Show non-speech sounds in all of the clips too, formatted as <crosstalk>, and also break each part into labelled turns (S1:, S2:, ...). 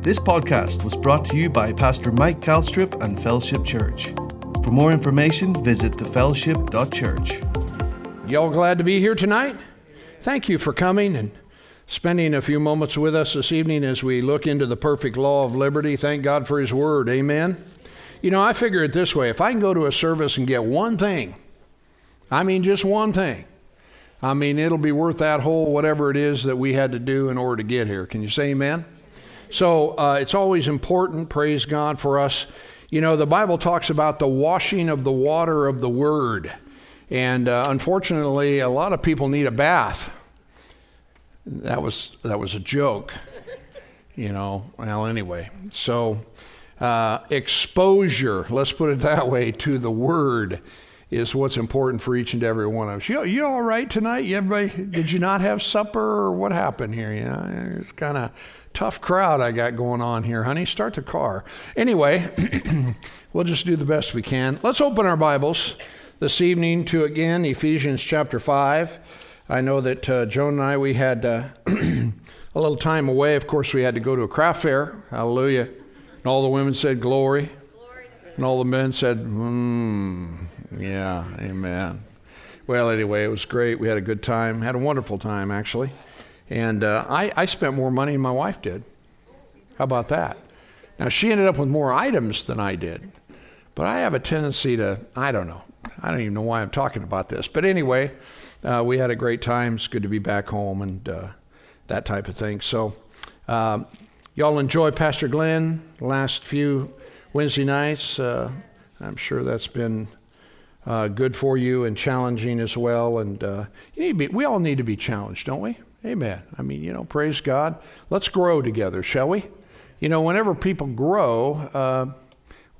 S1: This podcast was brought to you by Pastor Mike Calstrip and Fellowship Church. For more information, visit thefellowship.church.
S2: Y'all glad to be here tonight? Thank you for coming and spending a few moments with us this evening as we look into the perfect law of liberty. Thank God for His Word. Amen. You know, I figure it this way if I can go to a service and get one thing, I mean, just one thing, I mean, it'll be worth that whole whatever it is that we had to do in order to get here. Can you say amen? So uh, it's always important, praise God, for us. You know, the Bible talks about the washing of the water of the Word. And uh, unfortunately, a lot of people need a bath. That was, that was a joke, you know. Well, anyway. So, uh, exposure, let's put it that way, to the Word is what's important for each and every one of us. You, you all right tonight? You everybody, did you not have supper or what happened here? You know, it's kind of tough crowd I got going on here, honey. Start the car. Anyway, <clears throat> we'll just do the best we can. Let's open our Bibles this evening to again Ephesians chapter 5. I know that uh, Joan and I, we had uh, <clears throat> a little time away. Of course, we had to go to a craft fair. Hallelujah. And all the women said, Glory. Glory. And all the men said, Hmm. Yeah, amen. Well, anyway, it was great. We had a good time, had a wonderful time, actually. And uh, I, I spent more money than my wife did. How about that? Now, she ended up with more items than I did. But I have a tendency to, I don't know. I don't even know why I'm talking about this. But anyway, uh, we had a great time. It's good to be back home and uh, that type of thing. So, um, y'all enjoy Pastor Glenn last few Wednesday nights. Uh, I'm sure that's been uh, good for you and challenging as well. And uh, you need to be, we all need to be challenged, don't we? Amen. I mean, you know, praise God. Let's grow together, shall we? You know, whenever people grow, uh,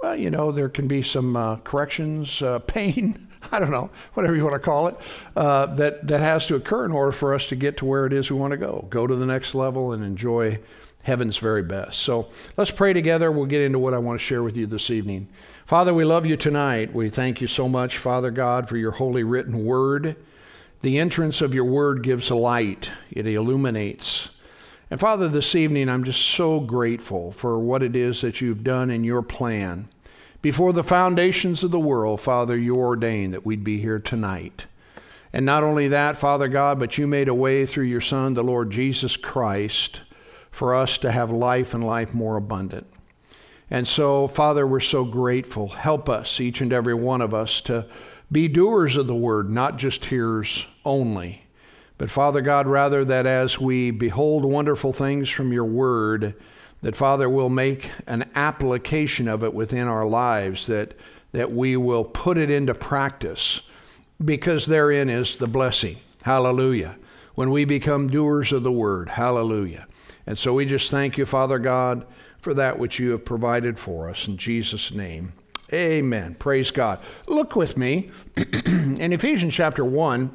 S2: well, you know, there can be some uh, corrections, uh, <laughs> pain. I don't know, whatever you want to call it, uh, that, that has to occur in order for us to get to where it is we want to go, go to the next level and enjoy heaven's very best. So let's pray together. We'll get into what I want to share with you this evening. Father, we love you tonight. We thank you so much, Father God, for your holy written word. The entrance of your word gives light, it illuminates. And Father, this evening I'm just so grateful for what it is that you've done in your plan. Before the foundations of the world, Father, you ordained that we'd be here tonight. And not only that, Father God, but you made a way through your Son, the Lord Jesus Christ, for us to have life and life more abundant. And so, Father, we're so grateful. Help us, each and every one of us, to be doers of the word, not just hearers only. But, Father God, rather that as we behold wonderful things from your word, that, Father, we'll make an application of it within our lives, that, that we will put it into practice, because therein is the blessing. Hallelujah. When we become doers of the word, hallelujah. And so we just thank you, Father God for that which you have provided for us. In Jesus' name, amen. Praise God. Look with me <clears throat> in Ephesians chapter 1.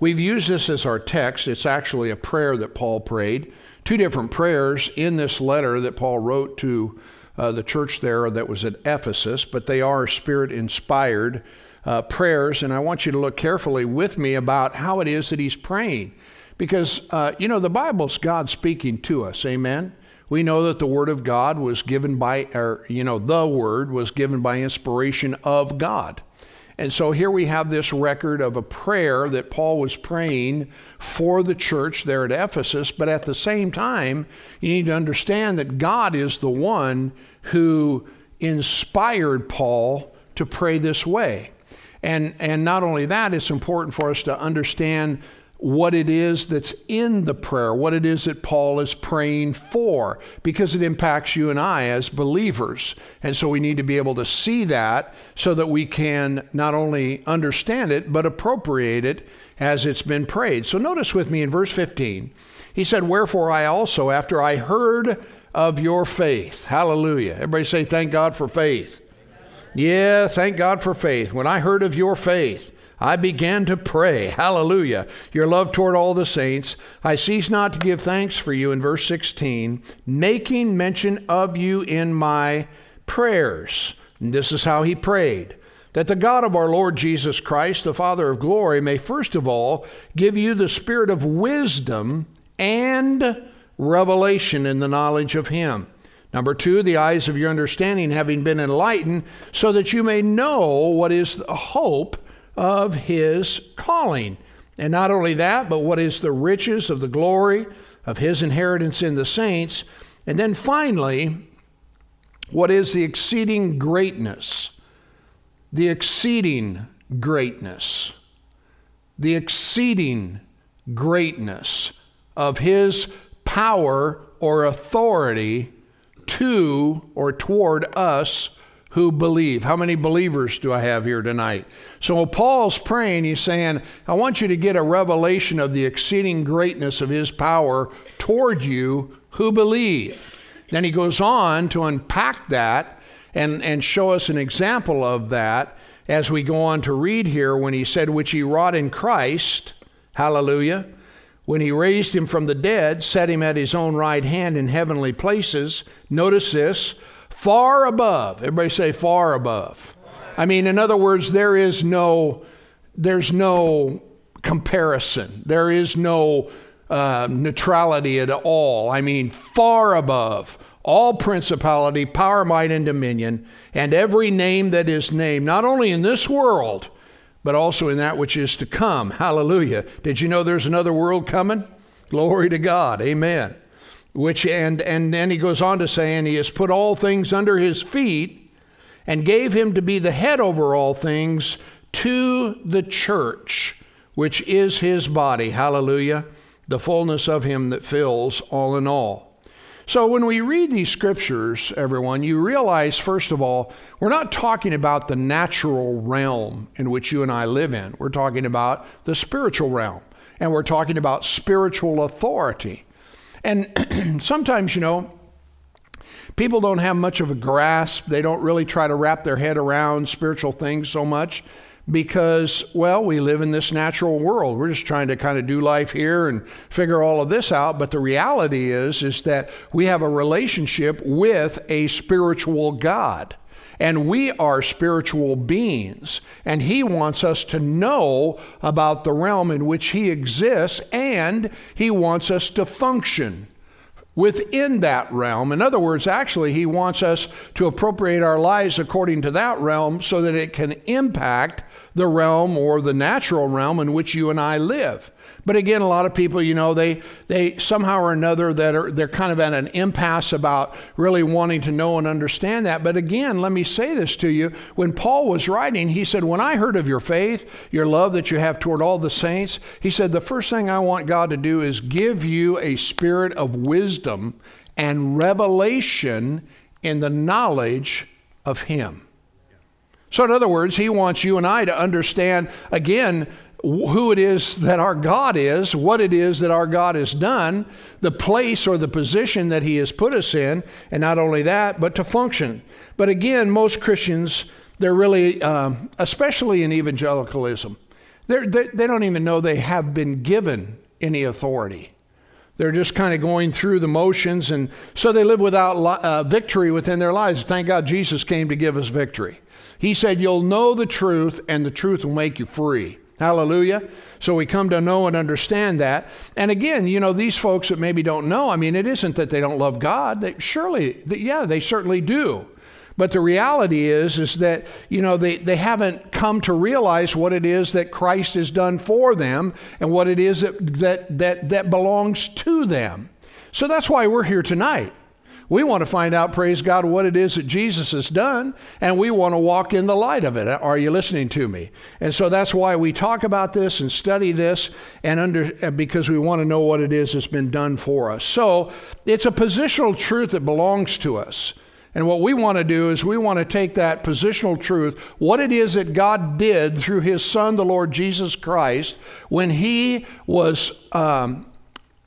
S2: We've used this as our text. It's actually a prayer that Paul prayed. Two different prayers in this letter that Paul wrote to uh, the church there that was at Ephesus, but they are spirit inspired uh, prayers. And I want you to look carefully with me about how it is that he's praying. Because, uh, you know, the Bible's God speaking to us. Amen. We know that the Word of God was given by, or, you know, the Word was given by inspiration of God. And so here we have this record of a prayer that Paul was praying for the church there at Ephesus, but at the same time, you need to understand that God is the one who inspired Paul to pray this way. And, and not only that, it's important for us to understand what it is that's in the prayer, what it is that Paul is praying for, because it impacts you and I as believers. And so we need to be able to see that so that we can not only understand it, but appropriate it as it's been prayed. So notice with me in verse 15, he said, Wherefore I also, after I heard of your faith, hallelujah. Everybody say, Thank God for faith. Yeah, thank God for faith. When I heard of your faith, I began to pray, hallelujah, your love toward all the saints. I cease not to give thanks for you in verse 16, making mention of you in my prayers. And this is how he prayed that the God of our Lord Jesus Christ, the Father of glory, may first of all give you the spirit of wisdom and revelation in the knowledge of Him. Number two, the eyes of your understanding having been enlightened, so that you may know what is the hope of His calling. And not only that, but what is the riches of the glory of His inheritance in the saints. And then finally, what is the exceeding greatness? The exceeding greatness. The exceeding greatness of his power or authority to or toward us who believe. How many believers do I have here tonight? So Paul's praying, he's saying, I want you to get a revelation of the exceeding greatness of his power toward you who believe. Then he goes on to unpack that and, and show us an example of that as we go on to read here when he said, Which he wrought in Christ, hallelujah, when he raised him from the dead, set him at his own right hand in heavenly places. Notice this far above. Everybody say far above. I mean, in other words, there is no, there's no comparison. There is no uh, neutrality at all. I mean, far above all principality, power, might, and dominion, and every name that is named, not only in this world, but also in that which is to come. Hallelujah. Did you know there's another world coming? Glory to God. Amen. Which and and then he goes on to say, and he has put all things under his feet and gave him to be the head over all things to the church, which is his body. Hallelujah. The fullness of him that fills all in all. So, when we read these scriptures, everyone, you realize, first of all, we're not talking about the natural realm in which you and I live in. We're talking about the spiritual realm, and we're talking about spiritual authority. And <clears throat> sometimes, you know, people don't have much of a grasp, they don't really try to wrap their head around spiritual things so much because, well, we live in this natural world. We're just trying to kind of do life here and figure all of this out. But the reality is, is that we have a relationship with a spiritual God. And we are spiritual beings. And He wants us to know about the realm in which He exists, and He wants us to function within that realm. In other words, actually, He wants us to appropriate our lives according to that realm so that it can impact the realm or the natural realm in which you and I live. But again, a lot of people, you know, they they somehow or another that are they're kind of at an impasse about really wanting to know and understand that. But again, let me say this to you. When Paul was writing, he said, When I heard of your faith, your love that you have toward all the saints, he said, The first thing I want God to do is give you a spirit of wisdom and revelation in the knowledge of him. So, in other words, he wants you and I to understand again who it is that our God is, what it is that our God has done, the place or the position that He has put us in, and not only that, but to function. But again, most Christians, they're really, um, especially in evangelicalism, they're, they, they don't even know they have been given any authority. They're just kind of going through the motions, and so they live without uh, victory within their lives. Thank God Jesus came to give us victory. He said, You'll know the truth, and the truth will make you free. Hallelujah. So we come to know and understand that. And again, you know, these folks that maybe don't know, I mean, it isn't that they don't love God. They surely, yeah, they certainly do. But the reality is, is that, you know, they, they haven't come to realize what it is that Christ has done for them and what it is that, that, that, that belongs to them. So that's why we're here tonight. We want to find out, praise God, what it is that Jesus has done, and we want to walk in the light of it. Are you listening to me? And so that's why we talk about this and study this, and under because we want to know what it is that's been done for us. So it's a positional truth that belongs to us. And what we want to do is we want to take that positional truth, what it is that God did through His Son, the Lord Jesus Christ, when He was um,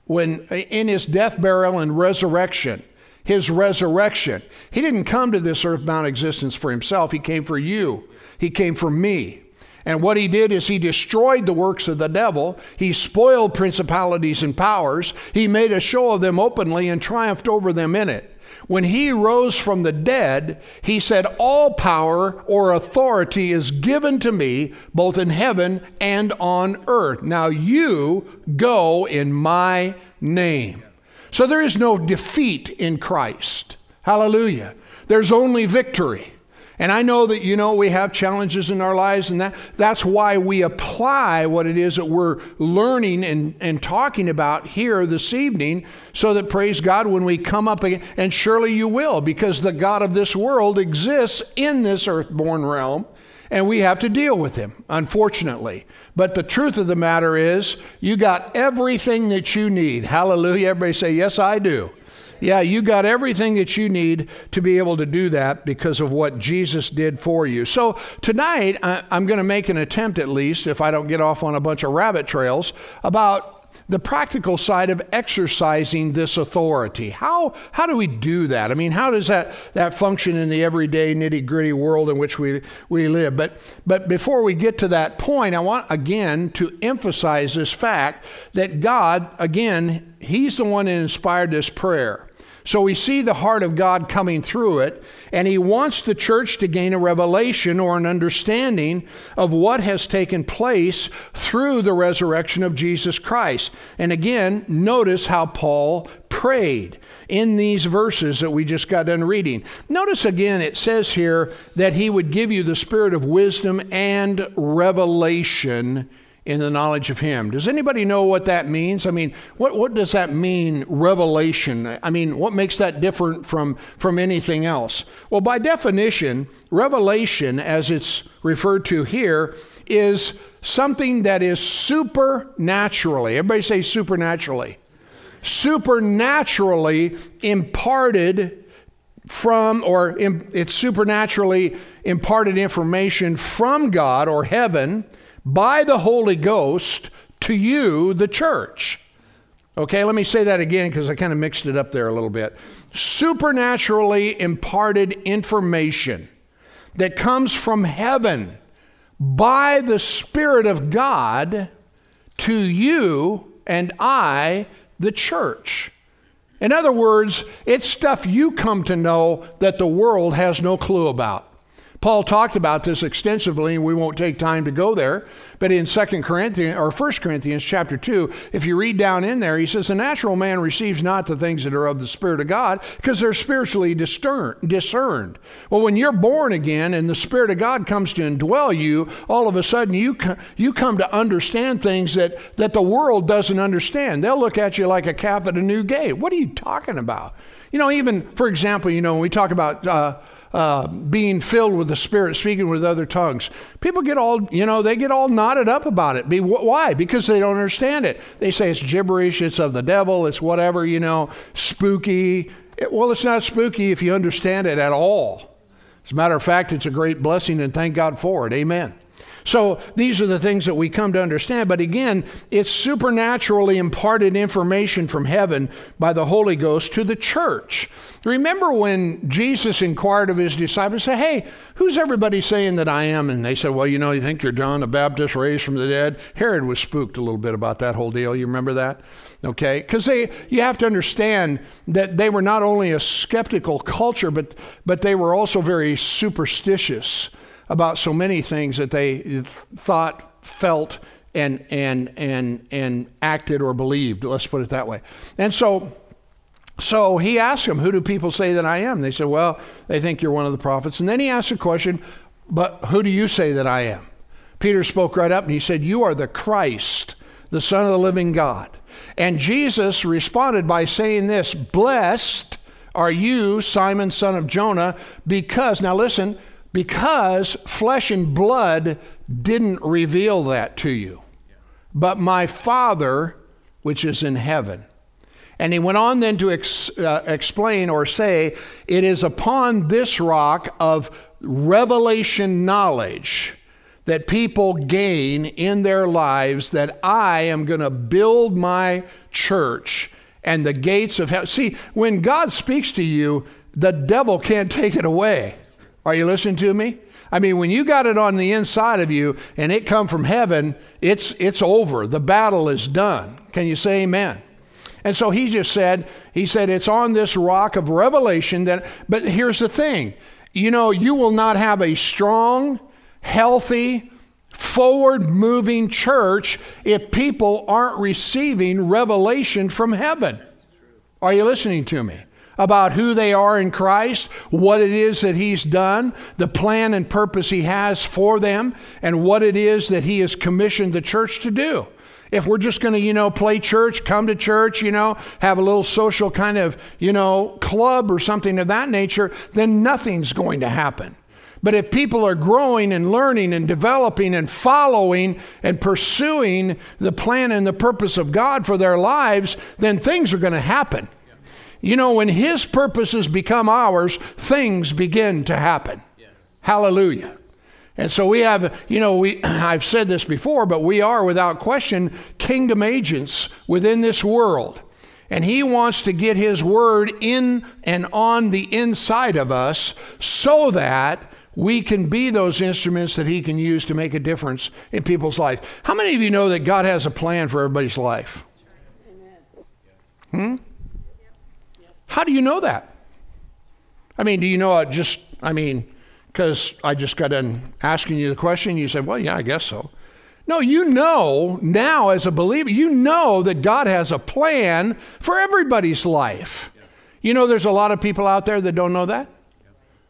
S2: when in His death, burial, and resurrection his resurrection. He didn't come to this earthbound existence for himself, he came for you, he came for me. And what he did is he destroyed the works of the devil. He spoiled principalities and powers. He made a show of them openly and triumphed over them in it. When he rose from the dead, he said, All power or authority is given to me, both in heaven and on earth. Now you go in my name. So there is no defeat in Christ. Hallelujah. There's only victory. And I know that, you know, we have challenges in our lives, and that, that's why we apply what it is that we're learning and, and talking about here this evening, so that, praise God, when we come up again, and surely you will, because the God of this world exists in this earthborn realm, and we have to deal with him, unfortunately. But the truth of the matter is, you got everything that you need. Hallelujah. Everybody say, Yes, I do. Yeah, you got everything that you need to be able to do that because of what Jesus did for you. So tonight, I'm going to make an attempt, at least, if I don't get off on a bunch of rabbit trails, about the practical side of exercising this authority. How, how do we do that? I mean, how does that, that function in the everyday nitty gritty world in which we, we live? But, but before we get to that point, I want again to emphasize this fact that God, again, He's the one that inspired this prayer. So we see the heart of God coming through it, and He wants the church to gain a revelation or an understanding of what has taken place through the resurrection of Jesus Christ. And again, notice how Paul prayed in these verses that we just got done reading. Notice again, it says here that He would give you the spirit of wisdom and revelation in the knowledge of Him. Does anybody know what that means? I mean, what, what does that mean, revelation? I mean, what makes that different from, from anything else? Well, by definition, revelation, as it's referred to here, is something that is supernaturally, everybody say supernaturally, supernaturally imparted from, or it's supernaturally imparted information from God or heaven by the Holy Ghost to you, the church. Okay, let me say that again because I kind of mixed it up there a little bit. Supernaturally imparted information that comes from heaven by the Spirit of God to you and I, the church. In other words, it's stuff you come to know that the world has no clue about. Paul talked about this extensively, and we won't take time to go there. But in 2 Corinthians or 1 Corinthians chapter 2, if you read down in there, he says, The natural man receives not the things that are of the Spirit of God because they're spiritually discerned. Well, when you're born again and the Spirit of God comes to indwell you, all of a sudden you, you come to understand things that, that the world doesn't understand. They'll look at you like a calf at a new gate. What are you talking about? You know, even, for example, you know, when we talk about. Uh, uh, being filled with the Spirit, speaking with other tongues. People get all, you know, they get all knotted up about it. Be, why? Because they don't understand it. They say it's gibberish, it's of the devil, it's whatever, you know, spooky. It, well, it's not spooky if you understand it at all. As a matter of fact, it's a great blessing and thank God for it. Amen. So these are the things that we come to understand. But again, it's supernaturally imparted information from heaven by the Holy Ghost to the church. Remember when Jesus inquired of his disciples, say, Hey, who's everybody saying that I am? And they said, Well, you know, you think you're John the Baptist raised from the dead? Herod was spooked a little bit about that whole deal. You remember that? Okay? Because they you have to understand that they were not only a skeptical culture, but but they were also very superstitious about so many things that they thought, felt, and, and, and, and acted or believed. Let's put it that way. And so, so he asked them, Who do people say that I am? They said, Well, they think you're one of the prophets. And then he asked a question, But who do you say that I am? Peter spoke right up and he said, You are the Christ, the Son of the living God. And Jesus responded by saying this Blessed are you, Simon, son of Jonah, because, now listen, because flesh and blood didn't reveal that to you, but my Father which is in heaven. And he went on then to ex, uh, explain or say, It is upon this rock of revelation knowledge that people gain in their lives that I am going to build my church and the gates of hell. See, when God speaks to you, the devil can't take it away. Are you listening to me? I mean, when you got it on the inside of you and it come from heaven, it's it's over. The battle is done. Can you say amen? And so he just said, he said, it's on this rock of revelation that, but here's the thing. You know, you will not have a strong, healthy, forward moving church if people aren't receiving revelation from heaven. Are you listening to me? About who they are in Christ, what it is that He's done, the plan and purpose He has for them, and what it is that He has commissioned the church to do. If we're just going to, you know, play church, come to church, you know, have a little social kind of, you know, club or something of that nature, then nothing's going to happen. But if people are growing and learning and developing and following and pursuing the plan and the purpose of God for their lives, then things are going to happen. You know, when His purposes become ours, things begin to happen. Hallelujah. And so we have, you know, we, <clears throat> I've said this before, but we are without question kingdom agents within this world. And he wants to get his word in and on the inside of us so that we can be those instruments that he can use to make a difference in people's life. How many of you know that God has a plan for everybody's life? Hmm? How do you know that? I mean, do you know it just, I mean, because I just got done asking you the question. You said, well, yeah, I guess so. No, you know now as a believer, you know that God has a plan for everybody's life. You know, there's a lot of people out there that don't know that.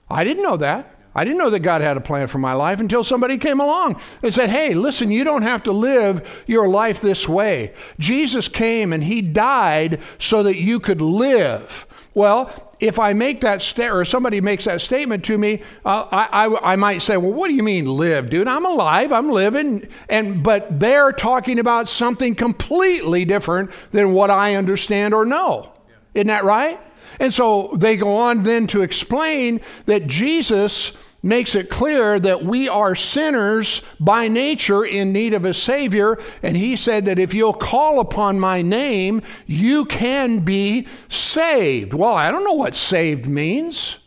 S2: I didn't know that. I didn't know that God had a plan for my life until somebody came along and said, Hey, listen, you don't have to live your life this way. Jesus came and He died so that you could live. Well, if I make that statement, or somebody makes that statement to me, uh, I, I, I might say, well, what do you mean live, dude? I'm alive, I'm living. And, but they're talking about something completely different than what I understand or know. Isn't that right? And so they go on then to explain that Jesus makes it clear that we are sinners by nature in need of a Savior. And he said that if you'll call upon my name, you can be saved. Well, I don't know what saved means,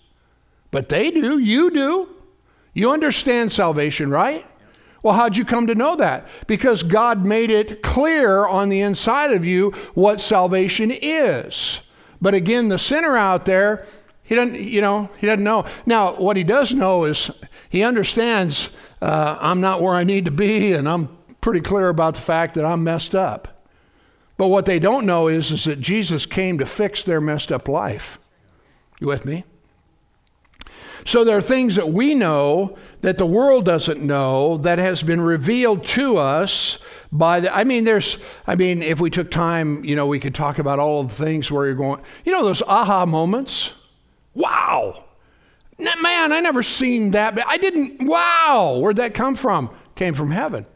S2: but they do. You do. You understand salvation, right? Well, how'd you come to know that? Because God made it clear on the inside of you what salvation is. But again, the sinner out there, he doesn't, you know, he doesn't know. Now, what he does know is he understands uh, I'm not where I need to be, and I'm pretty clear about the fact that I'm messed up. But what they don't know is, is that Jesus came to fix their messed up life. You with me? So there are things that we know that the world doesn't know that has been revealed to us by the I mean there's I mean if we took time, you know, we could talk about all the things where you're going, you know those aha moments? Wow. Man, I never seen that. I didn't, wow. Where'd that come from? Came from heaven.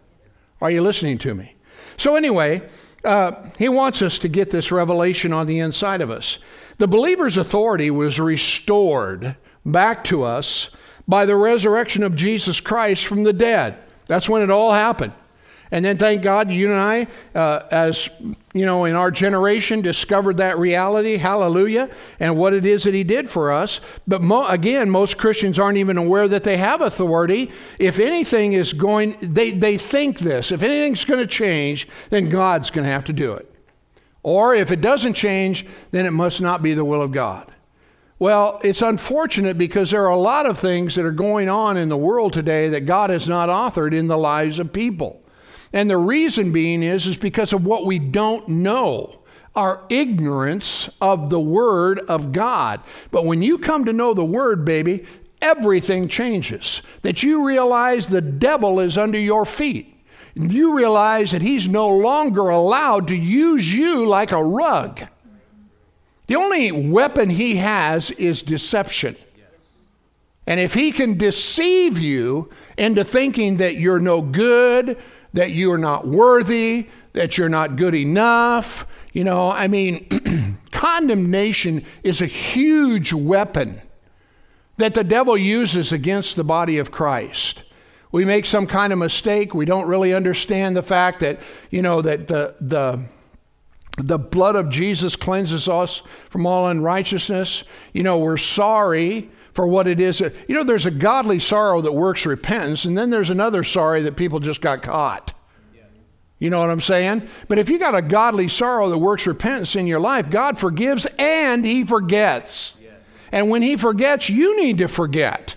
S2: Are you listening to me? So, anyway, uh, he wants us to get this revelation on the inside of us. The believer's authority was restored back to us by the resurrection of Jesus Christ from the dead. That's when it all happened. And then thank God you and I, uh, as you know, in our generation, discovered that reality. Hallelujah. And what it is that He did for us. But mo- again, most Christians aren't even aware that they have authority. If anything is going, they, they think this. If anything's going to change, then God's going to have to do it. Or if it doesn't change, then it must not be the will of God. Well, it's unfortunate because there are a lot of things that are going on in the world today that God has not authored in the lives of people. And the reason being is, is because of what we don't know our ignorance of the Word of God. But when you come to know the Word, baby, everything changes. That you realize the devil is under your feet. You realize that he's no longer allowed to use you like a rug. The only weapon he has is deception. And if he can deceive you into thinking that you're no good, that you are not worthy, that you're not good enough. You know, I mean, <clears throat> condemnation is a huge weapon that the devil uses against the body of Christ. We make some kind of mistake. We don't really understand the fact that, you know, that the, the, the blood of Jesus cleanses us from all unrighteousness. You know, we're sorry for what it is. You know, there's a godly sorrow that works repentance, and then there's another sorry that people just got caught. You know what I'm saying? But if you got a godly sorrow that works repentance in your life, God forgives and He forgets. And when He forgets, you need to forget.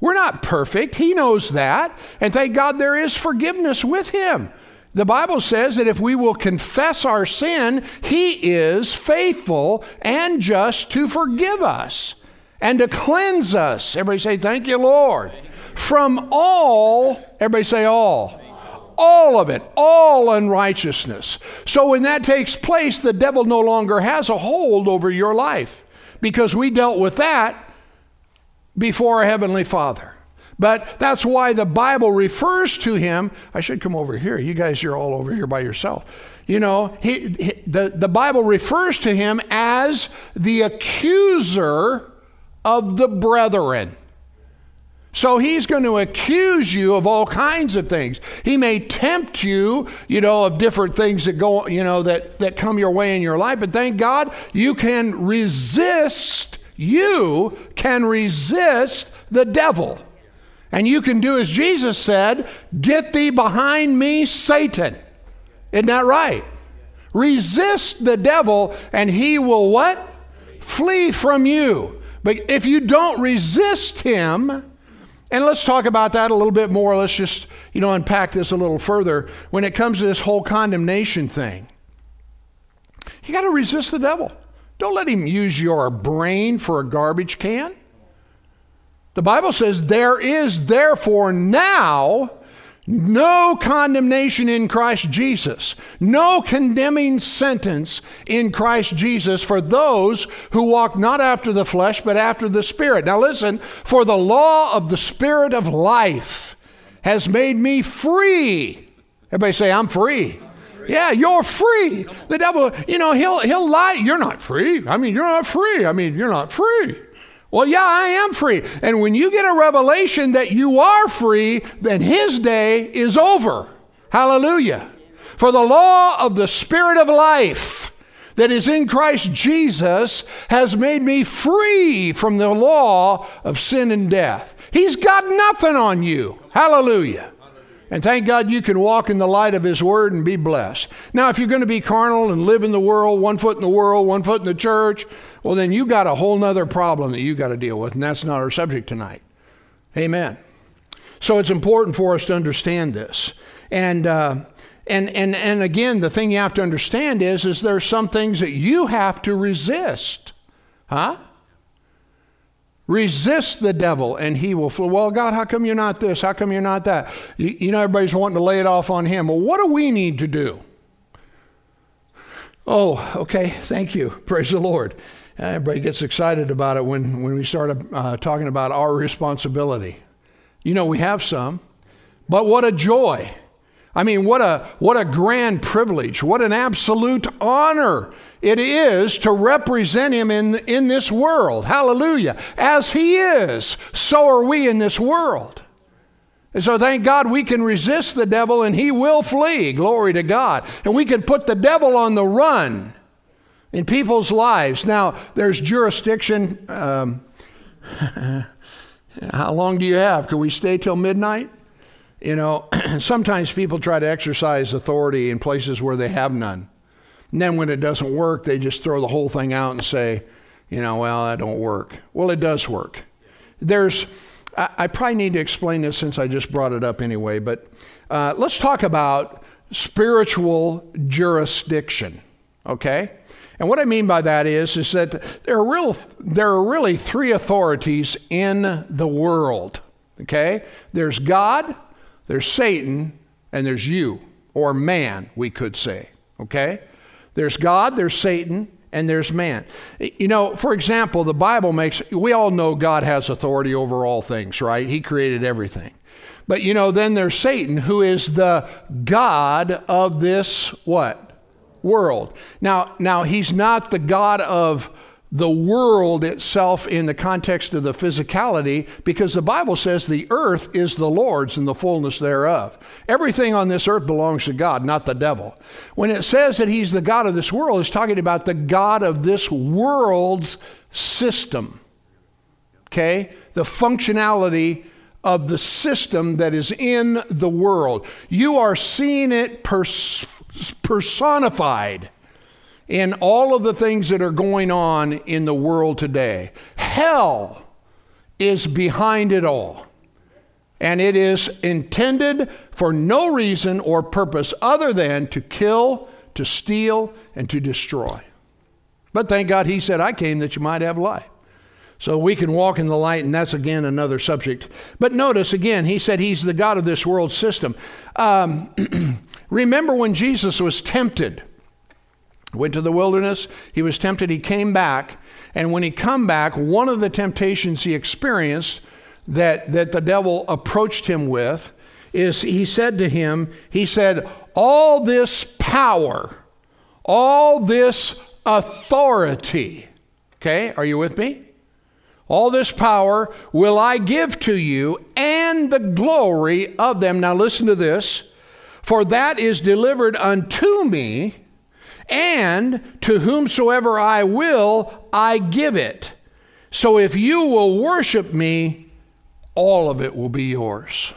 S2: We're not perfect. He knows that. And thank God there is forgiveness with Him. The Bible says that if we will confess our sin, He is faithful and just to forgive us and to cleanse us. Everybody say, Thank you, Lord. From all, everybody say, all. All of it, all unrighteousness. So when that takes place, the devil no longer has a hold over your life because we dealt with that before our Heavenly Father. But that's why the Bible refers to him. I should come over here. You guys you're all over here by yourself. You know, he, he, the, the Bible refers to him as the accuser of the brethren. So he's going to accuse you of all kinds of things. He may tempt you, you know, of different things that go, you know, that, that come your way in your life. But thank God you can resist, you can resist the devil. And you can do as Jesus said get thee behind me, Satan. Isn't that right? Resist the devil, and he will what? Flee from you. But if you don't resist him, and let's talk about that a little bit more. Let's just, you know, unpack this a little further. When it comes to this whole condemnation thing, you got to resist the devil. Don't let him use your brain for a garbage can. The Bible says, There is therefore now no condemnation in Christ Jesus, no condemning sentence in Christ Jesus for those who walk not after the flesh, but after the Spirit. Now listen, for the law of the Spirit of life has made me free. Everybody say, I'm free. Yeah, you're free. The devil, you know, he'll he'll lie. You're not free. I mean, you're not free. I mean, you're not free. Well, yeah, I am free. And when you get a revelation that you are free, then his day is over. Hallelujah. For the law of the Spirit of life that is in Christ Jesus has made me free from the law of sin and death. He's got nothing on you. Hallelujah. And thank God you can walk in the light of His Word and be blessed. Now, if you're going to be carnal and live in the world, one foot in the world, one foot in the church, well, then you got a whole nother problem that you got to deal with, and that's not our subject tonight. Amen. So it's important for us to understand this. And, uh, and, and, and again, the thing you have to understand is, is there are some things that you have to resist. Huh? Resist the devil and he will flee. Well, God, how come you're not this? How come you're not that? You, you know, everybody's wanting to lay it off on him. Well, what do we need to do? Oh, okay. Thank you. Praise the Lord. Everybody gets excited about it when, when we start uh, talking about our responsibility. You know, we have some, but what a joy. I mean, what a, what a grand privilege, what an absolute honor it is to represent Him in, in this world. Hallelujah. As He is, so are we in this world. And so, thank God we can resist the devil and he will flee. Glory to God. And we can put the devil on the run in people's lives. Now, there's jurisdiction. Um, <laughs> how long do you have? Can we stay till midnight? You know, <clears throat> sometimes people try to exercise authority in places where they have none. And then when it doesn't work, they just throw the whole thing out and say, you know, well, that don't work. Well, it does work. There's, I, I probably need to explain this since I just brought it up anyway, but uh, let's talk about spiritual jurisdiction, okay? And what I mean by that is, is that there are, real, there are really three authorities in the world. Okay? There's God, there's Satan, and there's you, or man, we could say. Okay? There's God, there's Satan, and there's man. You know, for example, the Bible makes, we all know God has authority over all things, right? He created everything. But you know, then there's Satan, who is the God of this what? world. Now, now he's not the God of the world itself in the context of the physicality because the Bible says the earth is the Lord's and the fullness thereof. Everything on this earth belongs to God, not the devil. When it says that he's the God of this world, it's talking about the God of this world's system. Okay? The functionality of the system that is in the world. You are seeing it pers- personified in all of the things that are going on in the world today. Hell is behind it all. And it is intended for no reason or purpose other than to kill, to steal, and to destroy. But thank God he said, I came that you might have life. So we can walk in the light, and that's again another subject. But notice again, he said he's the God of this world system. Um, <clears throat> remember when Jesus was tempted? Went to the wilderness, he was tempted, he came back, and when he come back, one of the temptations he experienced that, that the devil approached him with is he said to him, he said, All this power, all this authority. Okay, are you with me? All this power will I give to you and the glory of them. Now listen to this. For that is delivered unto me, and to whomsoever I will, I give it. So if you will worship me, all of it will be yours.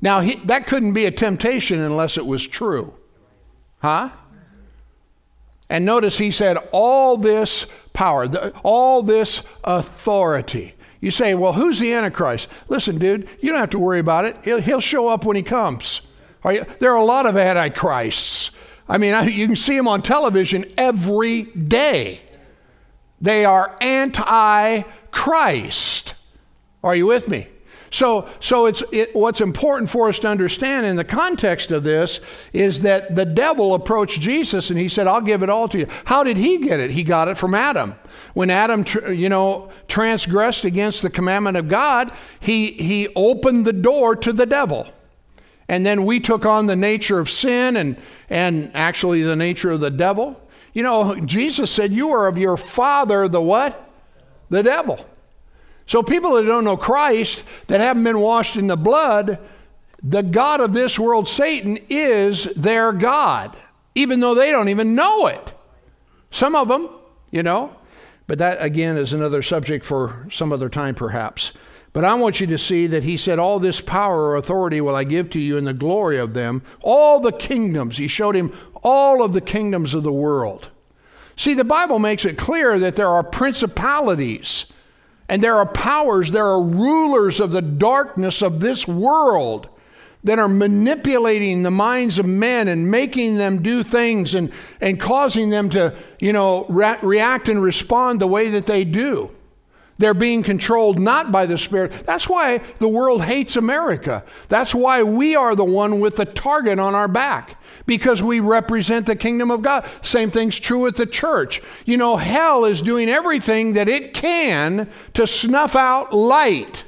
S2: Now, he, that couldn't be a temptation unless it was true. Huh? And notice he said, all this power, all this authority. You say, well, who's the Antichrist? Listen, dude, you don't have to worry about it. He'll, he'll show up when he comes. There are a lot of Antichrists. I mean, you can see them on television every day. They are anti Christ. Are you with me? So, so it's, it, what's important for us to understand in the context of this is that the devil approached Jesus and he said, I'll give it all to you. How did he get it? He got it from Adam. When Adam, you know, transgressed against the commandment of God, he, he opened the door to the devil. And then we took on the nature of sin and, and actually the nature of the devil. You know, Jesus said, You are of your father, the what? The devil. So, people that don't know Christ, that haven't been washed in the blood, the God of this world, Satan, is their God, even though they don't even know it. Some of them, you know. But that, again, is another subject for some other time, perhaps. But I want you to see that he said, All this power or authority will I give to you in the glory of them, all the kingdoms. He showed him all of the kingdoms of the world. See, the Bible makes it clear that there are principalities and there are powers, there are rulers of the darkness of this world that are manipulating the minds of men and making them do things and, and causing them to, you know, re- react and respond the way that they do. They're being controlled not by the Spirit. That's why the world hates America. That's why we are the one with the target on our back because we represent the kingdom of God. Same thing's true with the church. You know, hell is doing everything that it can to snuff out light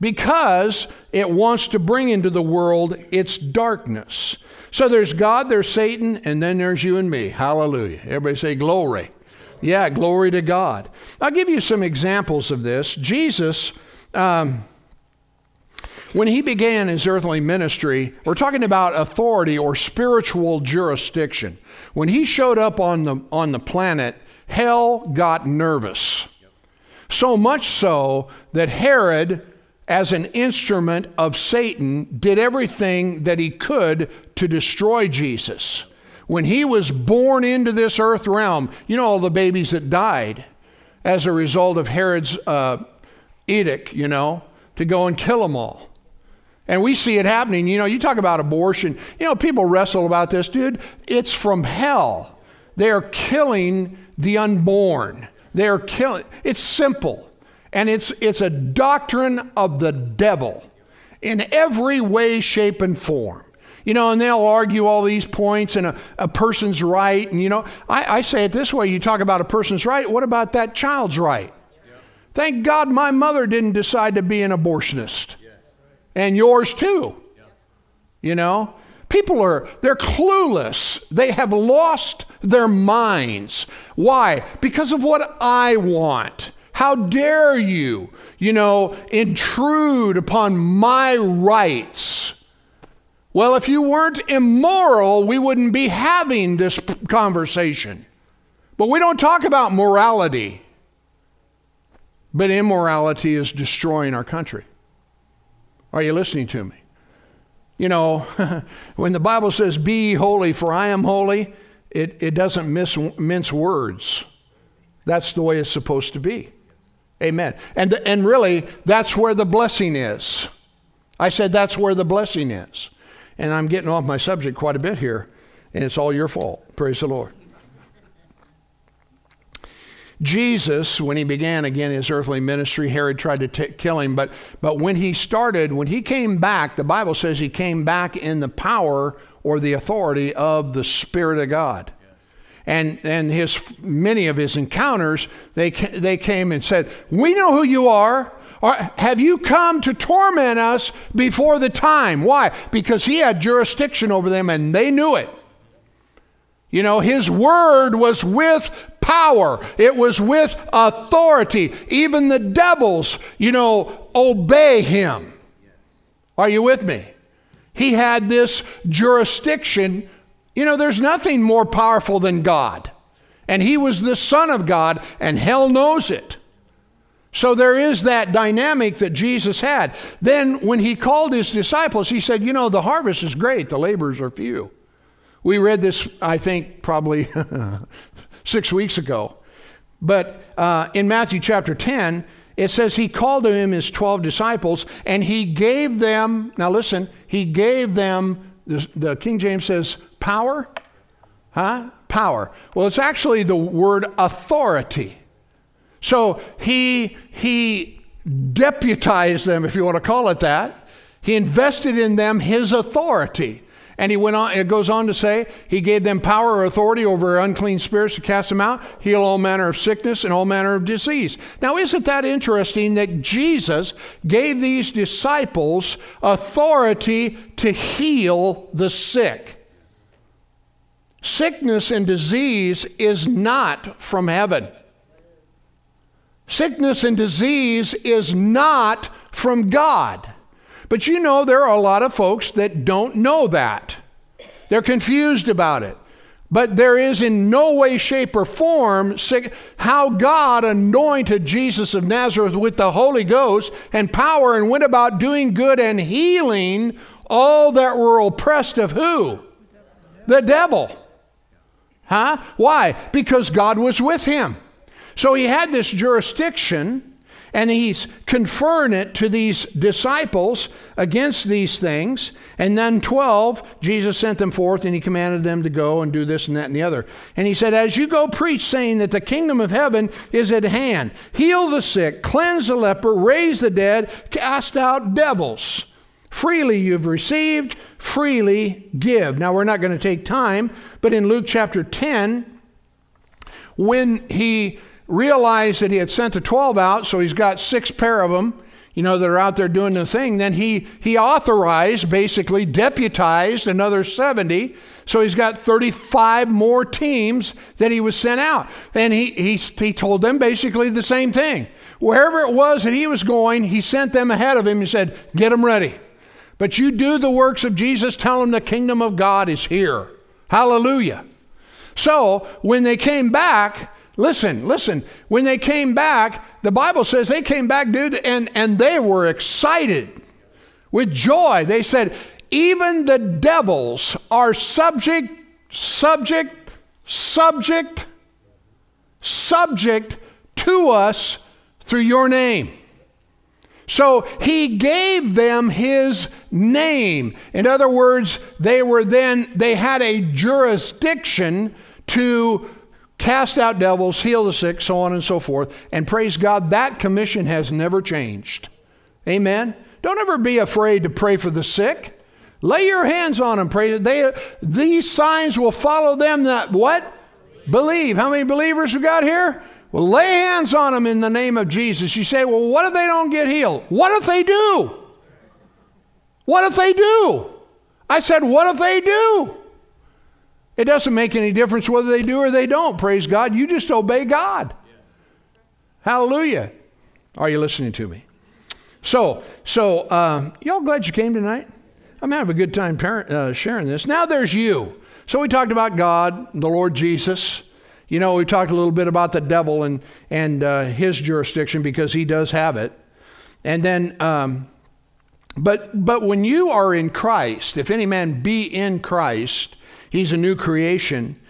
S2: because it wants to bring into the world its darkness. So there's God, there's Satan, and then there's you and me. Hallelujah. Everybody say glory. Yeah, glory to God. I'll give you some examples of this. Jesus, um, when he began his earthly ministry, we're talking about authority or spiritual jurisdiction. When he showed up on the, on the planet, hell got nervous. So much so that Herod, as an instrument of Satan, did everything that he could to destroy Jesus when he was born into this earth realm, you know, all the babies that died as a result of Herod's uh, edict, you know, to go and kill them all. And we see it happening. You know, you talk about abortion. You know, people wrestle about this, dude. It's from hell. They are killing the unborn. They are killing. It's simple. And it's, it's a doctrine of the devil in every way, shape, and form. You know, and they'll argue all these points and a, a person's right. And, you know, I, I, say it this way you talk about a person's right. What about that child's right? Yeah. Thank God my mother didn't decide to be an abortionist. Yes. And yours too. Yeah. You know? People are, they're clueless. They have lost their minds. Why? Because of what I want. How dare you, you know, intrude upon my rights? Well, if you weren't immoral, we wouldn't be having this conversation. But we don't talk about morality. But immorality is destroying our country. Are you listening to me? You know, <laughs> when the Bible says, Be holy, for I am holy, it, it doesn't miss, mince words. That's the way it's supposed to be. Amen. And, and really, that's where the blessing is. I said that's where the blessing is. And I'm getting off my subject quite a bit here, and it's all your fault. Praise the Lord. Jesus, when he began again his earthly ministry, Herod tried to t- kill him. But, but when he started, when he came back, the Bible says he came back in the power or the authority of the Spirit of God. And, and his, many of his encounters, they, they came and said, We know who you are. Or have you come to torment us before the time? Why? Because he had jurisdiction over them and they knew it. You know, his word was with power, it was with authority. Even the devils, you know, obey him. Are you with me? He had this jurisdiction. You know, there's nothing more powerful than God. And he was the Son of God, and hell knows it. So there is that dynamic that Jesus had. Then, when he called his disciples, he said, You know, the harvest is great, the laborers are few. We read this, I think, probably <laughs> six weeks ago. But uh, in Matthew chapter 10, it says he called to him his 12 disciples and he gave them, now listen, he gave them, the, the King James says, power. Huh? Power. Well, it's actually the word authority. So he, he deputized them, if you want to call it that. He invested in them his authority. And he went on, it goes on to say, he gave them power or authority over unclean spirits to cast them out, heal all manner of sickness and all manner of disease. Now, isn't that interesting that Jesus gave these disciples authority to heal the sick? Sickness and disease is not from heaven. Sickness and disease is not from God. But you know, there are a lot of folks that don't know that. They're confused about it. But there is in no way, shape, or form how God anointed Jesus of Nazareth with the Holy Ghost and power and went about doing good and healing all that were oppressed of who? The devil. Huh? Why? Because God was with him. So he had this jurisdiction and he's conferring it to these disciples against these things. And then 12, Jesus sent them forth and he commanded them to go and do this and that and the other. And he said, As you go, preach, saying that the kingdom of heaven is at hand. Heal the sick, cleanse the leper, raise the dead, cast out devils. Freely you've received, freely give. Now, we're not going to take time, but in Luke chapter 10, when he realized that he had sent the 12 out, so he's got six pair of them, you know, that are out there doing the thing. Then he, he authorized, basically deputized another 70. So he's got 35 more teams that he was sent out. And he, he, he told them basically the same thing. Wherever it was that he was going, he sent them ahead of him and said, Get them ready. But you do the works of Jesus, tell them the kingdom of God is here. Hallelujah. So when they came back, Listen, listen. When they came back, the Bible says they came back, dude, and, and they were excited with joy. They said, even the devils are subject, subject, subject, subject to us through your name. So he gave them his name. In other words, they were then, they had a jurisdiction to cast out devils, heal the sick, so on and so forth. And praise God, that commission has never changed. Amen. Don't ever be afraid to pray for the sick. Lay your hands on them. Pray. They, these signs will follow them that what? Believe. How many believers we got here? Well, lay hands on them in the name of Jesus. You say, well, what if they don't get healed? What if they do? What if they do? I said, what if they do? It doesn't make any difference whether they do or they don't. Praise God. You just obey God. Hallelujah. Are you listening to me? So, so uh, y'all glad you came tonight? I'm having a good time parent, uh, sharing this. Now there's you. So we talked about God, the Lord Jesus. You know, we talked a little bit about the devil and and uh, his jurisdiction because he does have it. And then, um, but but when you are in Christ, if any man be in Christ, He's a new creation.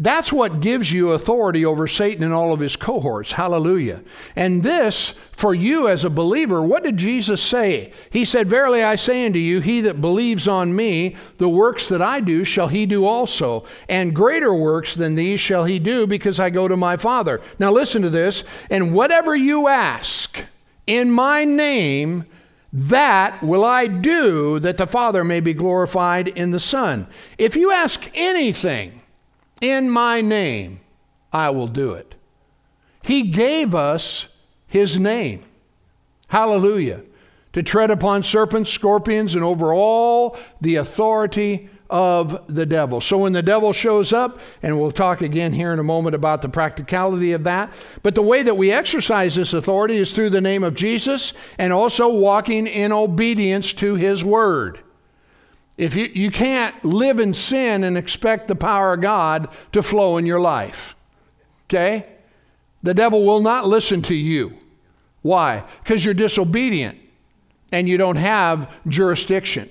S2: That's what gives you authority over Satan and all of his cohorts. Hallelujah. And this, for you as a believer, what did Jesus say? He said, Verily I say unto you, he that believes on me, the works that I do shall he do also. And greater works than these shall he do, because I go to my Father. Now listen to this. And whatever you ask in my name, that will I do, that the Father may be glorified in the Son. If you ask anything, in my name, I will do it. He gave us his name. Hallelujah. To tread upon serpents, scorpions, and over all the authority of the devil. So when the devil shows up, and we'll talk again here in a moment about the practicality of that, but the way that we exercise this authority is through the name of Jesus and also walking in obedience to his word. If you, you can't live in sin and expect the power of God to flow in your life. Okay? The devil will not listen to you. Why? Because you're disobedient and you don't have jurisdiction,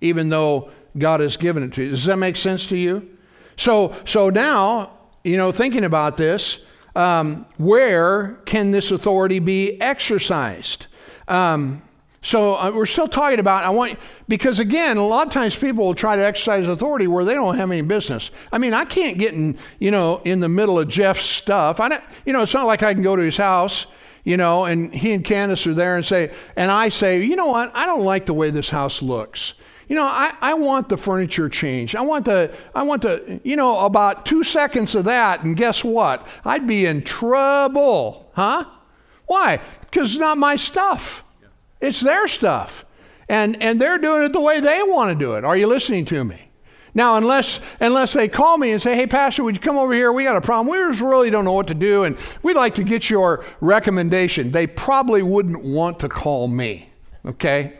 S2: even though God has given it to you. Does that make sense to you? So, so now, you know, thinking about this, um, where can this authority be exercised? Um, so uh, we're still talking about, I want, because again, a lot of times people will try to exercise authority where they don't have any business. I mean, I can't get in, you know, in the middle of Jeff's stuff. I don't, you know, it's not like I can go to his house, you know, and he and Candace are there and say, and I say, you know what, I don't like the way this house looks. You know, I, I want the furniture changed. I want the, I want the, you know, about two seconds of that, and guess what? I'd be in trouble, huh? Why? Because it's not my stuff. It's their stuff. And, and they're doing it the way they want to do it. Are you listening to me? Now, unless unless they call me and say, "Hey, Pastor, would you come over here? We got a problem. We just really don't know what to do, and we'd like to get your recommendation." They probably wouldn't want to call me. Okay,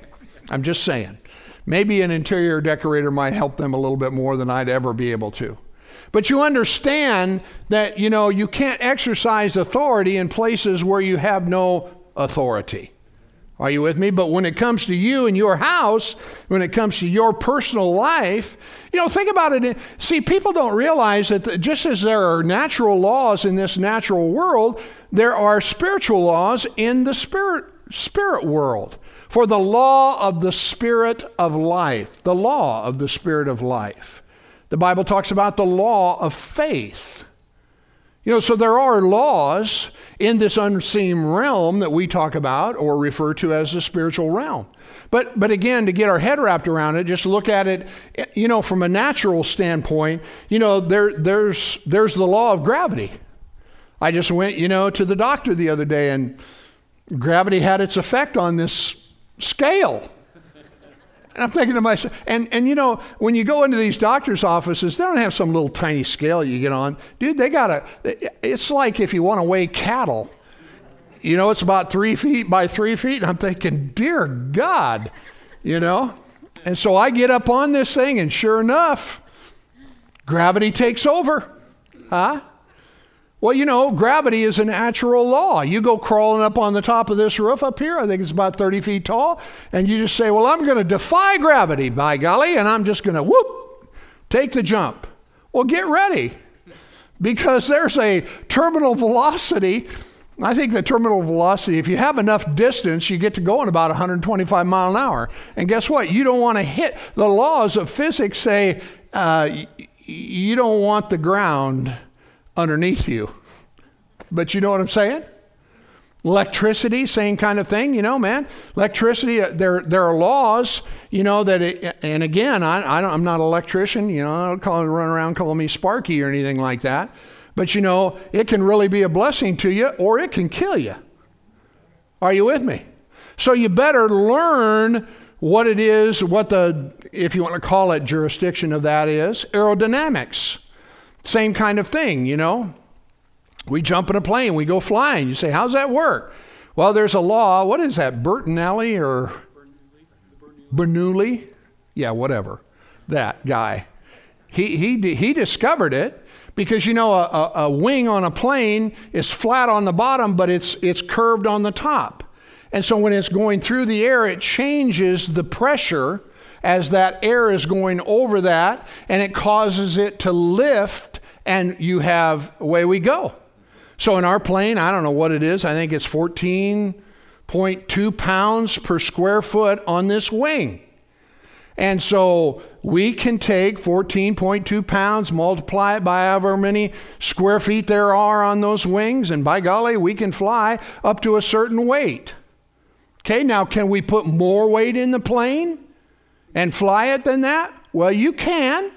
S2: I'm just saying. Maybe an interior decorator might help them a little bit more than I'd ever be able to. But you understand that you know you can't exercise authority in places where you have no authority. Are you with me? But when it comes to you and your house, when it comes to your personal life, you know, think about it. See, people don't realize that just as there are natural laws in this natural world, there are spiritual laws in the spirit spirit world. For the law of the spirit of life, the law of the spirit of life. The Bible talks about the law of faith. You know, so there are laws in this unseen realm that we talk about or refer to as the spiritual realm. But, but again, to get our head wrapped around it, just look at it, you know, from a natural standpoint, you know, there, there's, there's the law of gravity. I just went, you know, to the doctor the other day and gravity had its effect on this scale. And I'm thinking to myself, and, and you know, when you go into these doctor's offices, they don't have some little tiny scale you get on. Dude, they got a, it's like if you want to weigh cattle. You know, it's about three feet by three feet. And I'm thinking, dear God, you know? And so I get up on this thing, and sure enough, gravity takes over. Huh? Well, you know, gravity is a natural law. You go crawling up on the top of this roof up here, I think it's about 30 feet tall, and you just say, Well, I'm going to defy gravity, by golly, and I'm just going to whoop, take the jump. Well, get ready because there's a terminal velocity. I think the terminal velocity, if you have enough distance, you get to going about 125 mile an hour. And guess what? You don't want to hit the laws of physics say uh, you don't want the ground underneath you. But you know what I'm saying? Electricity, same kind of thing, you know, man. Electricity, uh, there, there are laws, you know, that, it, and again, I, I am not an electrician, you know, I don't call, run around calling me Sparky or anything like that. But, you know, it can really be a blessing to you or it can kill you. Are you with me? So you better learn what it is, what the, if you want to call it jurisdiction of that is, aerodynamics. Same kind of thing, you know. We jump in a plane, we go flying. You say, how's that work? Well, there's a law. What is that, Bernoulli or Bernoulli? Yeah, whatever. That guy. He, he, he discovered it because, you know, a, a, wing on a plane is flat on the bottom, but it's, it's curved on the top. And so when it's going through the air, it changes the pressure as that air is going over that, and it causes it to lift and you have away we go. So in our plane, I don't know what it is. I think it's 14.2 pounds per square foot on this wing. And so we can take 14.2 pounds, multiply it by however many square feet there are on those wings, and by golly, we can fly up to a certain weight. Okay, now can we put more weight in the plane and fly it than that? Well, you can,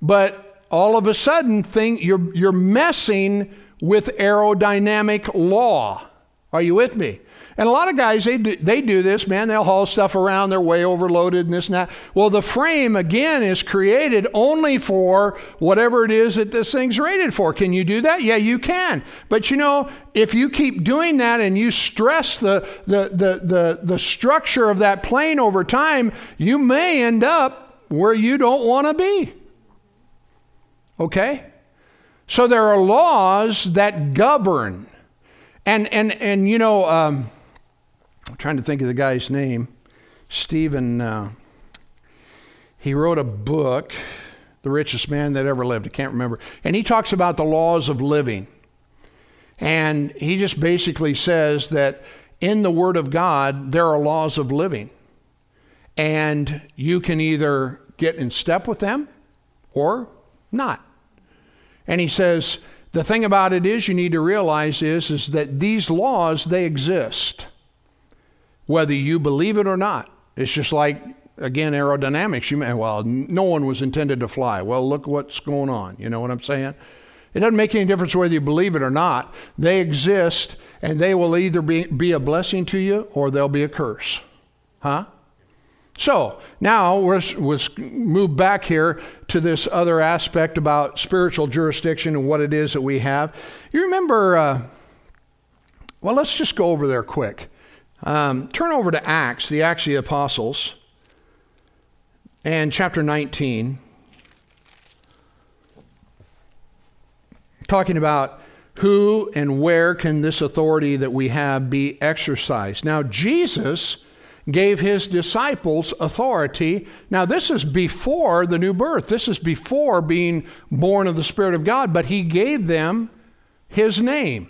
S2: but all of a sudden, thing, you're, you're messing with aerodynamic law. Are you with me? And a lot of guys, they do, they do this, man. They'll haul stuff around, they're way overloaded and this and that. Well, the frame, again, is created only for whatever it is that this thing's rated for. Can you do that? Yeah, you can. But you know, if you keep doing that and you stress the, the, the, the, the structure of that plane over time, you may end up where you don't want to be. Okay? So there are laws that govern. And, and, and you know, um, I'm trying to think of the guy's name. Stephen, uh, he wrote a book, The Richest Man That Ever Lived. I can't remember. And he talks about the laws of living. And he just basically says that in the Word of God, there are laws of living. And you can either get in step with them or not. And he says, the thing about it is you need to realize is, is that these laws, they exist whether you believe it or not. It's just like, again, aerodynamics. You may, well, no one was intended to fly. Well, look what's going on. You know what I'm saying? It doesn't make any difference whether you believe it or not. They exist, and they will either be, be a blessing to you or they'll be a curse. Huh? So now let's, let's move back here to this other aspect about spiritual jurisdiction and what it is that we have. You remember, uh, well, let's just go over there quick. Um, turn over to Acts, the Acts of the Apostles, and chapter 19. Talking about who and where can this authority that we have be exercised. Now, Jesus gave his disciples authority. Now, this is before the new birth, this is before being born of the Spirit of God, but he gave them his name.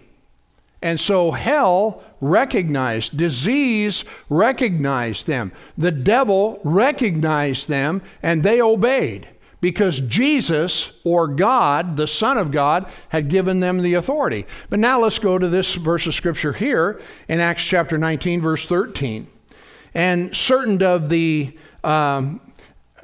S2: And so hell recognized, disease recognized them, the devil recognized them, and they obeyed because Jesus or God, the Son of God, had given them the authority. But now let's go to this verse of scripture here in Acts chapter 19, verse 13. And certain of the um,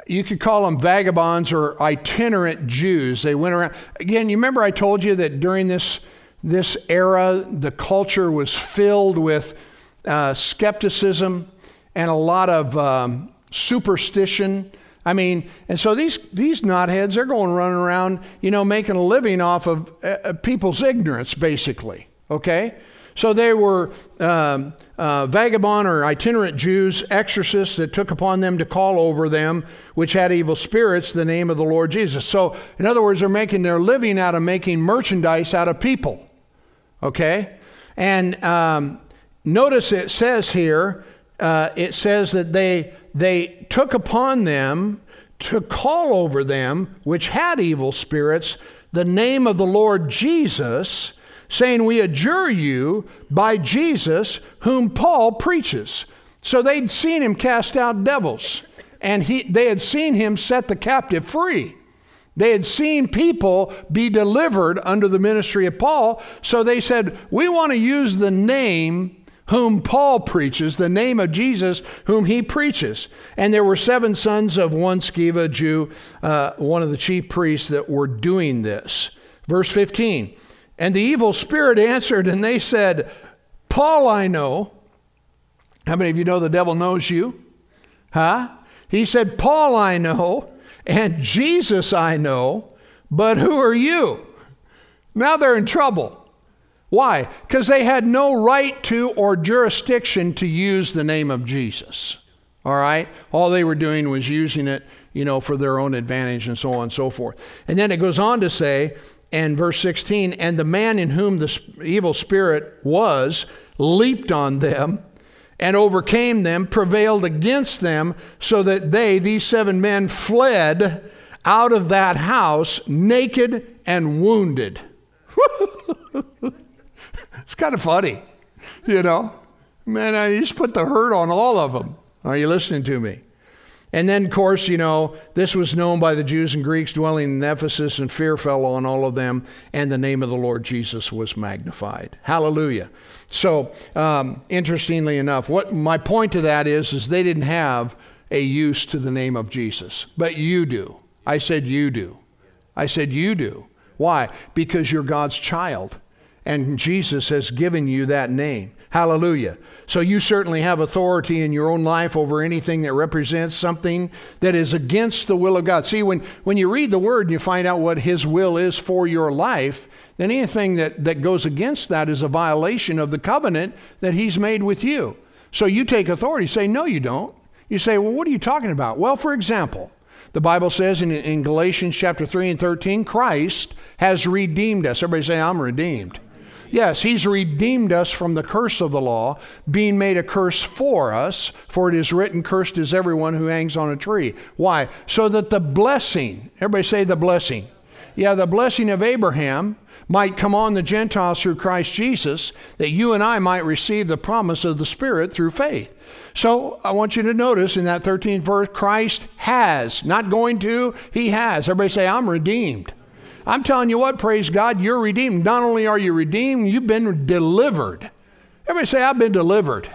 S2: you could call them vagabonds or itinerant Jews. They went around. Again, you remember I told you that during this this era, the culture was filled with uh, skepticism and a lot of um, superstition. I mean, and so these these knotheads, they're going running around, you know, making a living off of uh, uh people's ignorance, basically. Okay, so they were um, uh, vagabond or itinerant Jews, exorcists that took upon them to call over them, which had evil spirits, the name of the Lord Jesus. So, in other words, they're making their living out of making merchandise out of people. Okay? And um, notice it says here, uh, it says that they, they took upon them to call over them, which had evil spirits, the name of the Lord Jesus, saying, We adjure you by Jesus, whom Paul preaches. So they'd seen him cast out devils, and he, they had seen him set the captive free. They had seen people be delivered under the ministry of Paul, so they said, We want to use the name whom Paul preaches, the name of Jesus whom he preaches. And there were seven sons of one Sceva Jew, uh, one of the chief priests, that were doing this. Verse 15 And the evil spirit answered, and they said, Paul I know. How many of you know the devil knows you? Huh? He said, Paul I know and Jesus I know, but who are you? Now they're in trouble. Why? Because they had no right to or jurisdiction to use the name of Jesus. All right? All they were doing was using it, you know, for their own advantage and so on and so forth. And then it goes on to say, and verse 16, and the man in whom the evil spirit was leaped on them and overcame them, prevailed against them, so that they, these seven men, fled out of that house naked and wounded. <laughs> it's kind of funny, you know. Man, I just put the hurt on all of them. Are you listening to me? And then, of course, you know, this was known by the Jews and Greeks dwelling in Ephesus, and fear fell on all of them, and the name of the Lord Jesus was magnified. Hallelujah. So, um, interestingly enough, what my point to that is, is they didn't have a use to the name of Jesus, but you do. I said you do. I said you do. Why? Because you're God's child, and Jesus has given you that name. Hallelujah. So you certainly have authority in your own life over anything that represents something that is against the will of God. See, when, when you read the word and you find out what his will is for your life, then anything that, that goes against that is a violation of the covenant that he's made with you. So you take authority. Say, no, you don't. You say, well, what are you talking about? Well, for example, the Bible says in, in Galatians chapter 3 and 13, Christ has redeemed us. Everybody say, I'm redeemed. Yes, he's redeemed us from the curse of the law, being made a curse for us, for it is written, Cursed is everyone who hangs on a tree. Why? So that the blessing, everybody say the blessing. Yeah, the blessing of Abraham might come on the Gentiles through Christ Jesus, that you and I might receive the promise of the Spirit through faith. So I want you to notice in that 13th verse, Christ has, not going to, he has. Everybody say, I'm redeemed. I'm telling you what, praise God, you're redeemed. Not only are you redeemed, you've been delivered. Everybody say, I've been delivered.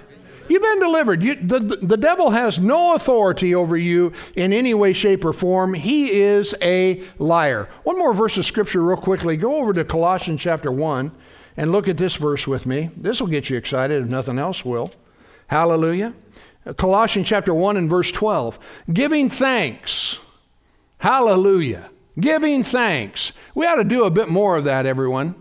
S2: You've been delivered. You, the, the devil has no authority over you in any way, shape, or form. He is a liar. One more verse of scripture, real quickly. Go over to Colossians chapter 1 and look at this verse with me. This will get you excited if nothing else will. Hallelujah. Colossians chapter 1 and verse 12. Giving thanks. Hallelujah Giving thanks. We ought to do a bit more of that, everyone.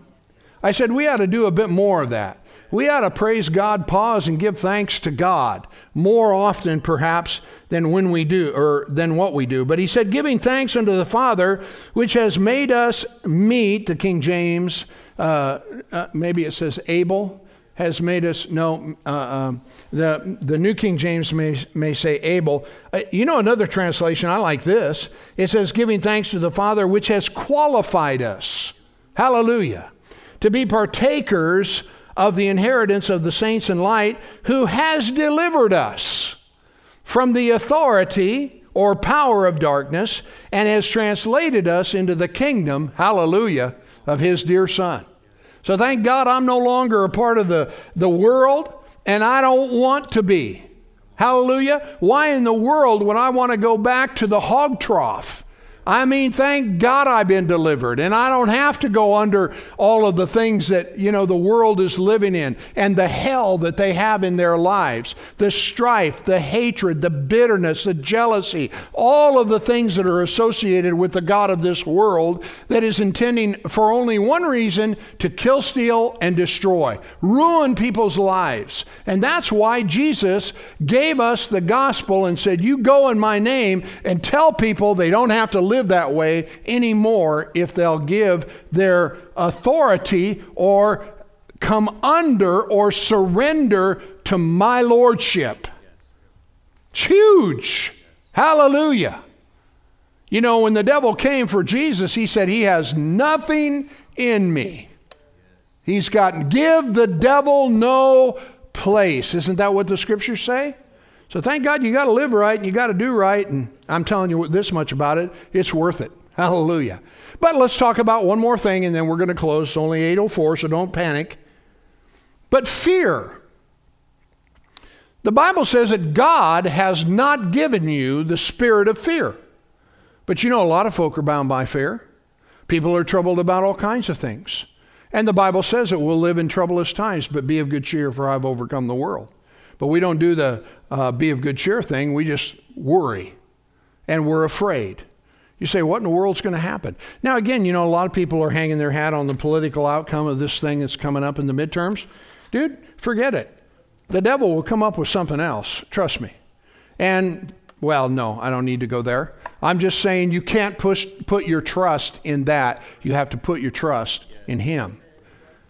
S2: I said we ought to do a bit more of that. We ought to praise God, pause, and give thanks to God more often, perhaps, than when we do, or than what we do. But he said, giving thanks unto the Father, which has made us meet, the King James, uh, uh, maybe it says able, has made us know, uh, um, the the new king james may, may say able. Uh, you know another translation i like this. It says giving thanks to the father which has qualified us. Hallelujah. To be partakers of the inheritance of the saints in light who has delivered us from the authority or power of darkness and has translated us into the kingdom hallelujah of his dear son so thank God I'm no longer a part of the, the world, and I don't want to be. Hallelujah. Why in the world would I want to go back to the hog trough? I mean, thank God I've been delivered and I don't have to go under all of the things that, you know, the world is living in and the hell that they have in their lives. The strife, the hatred, the bitterness, the jealousy, all of the things that are associated with the God of this world that is intending for only one reason to kill, steal, and destroy, ruin people's lives. And that's why Jesus gave us the gospel and said, You go in my name and tell people they don't have to live that way anymore if they'll give their authority or come under or surrender to my lordship. It's huge. Hallelujah. You know, when the devil came for Jesus, he said, He has nothing in me. He's got, give the devil no place. Isn't that what the scriptures say? So thank God you got to live right and you got to do right. And I'm telling you this much about it. It's worth it. Hallelujah. But let's talk about one more thing and then we're going to close. It's only 804, so don't panic. But fear. The Bible says that God has not given you the spirit of fear. But you know, a lot of folk are bound by fear. People are troubled about all kinds of things. And the Bible says that we'll live in troublous times, but be of good cheer, for I've overcome the world. But we don't do the uh, be of good cheer thing. We just worry and we're afraid. You say, what in the world's going to happen? Now, again, you know, a lot of people are hanging their hat on the political outcome of this thing that's coming up in the midterms. Dude, forget it. The devil will come up with something else. Trust me. And, well, no, I don't need to go there. I'm just saying you can't push, put your trust in that. You have to put your trust in Him.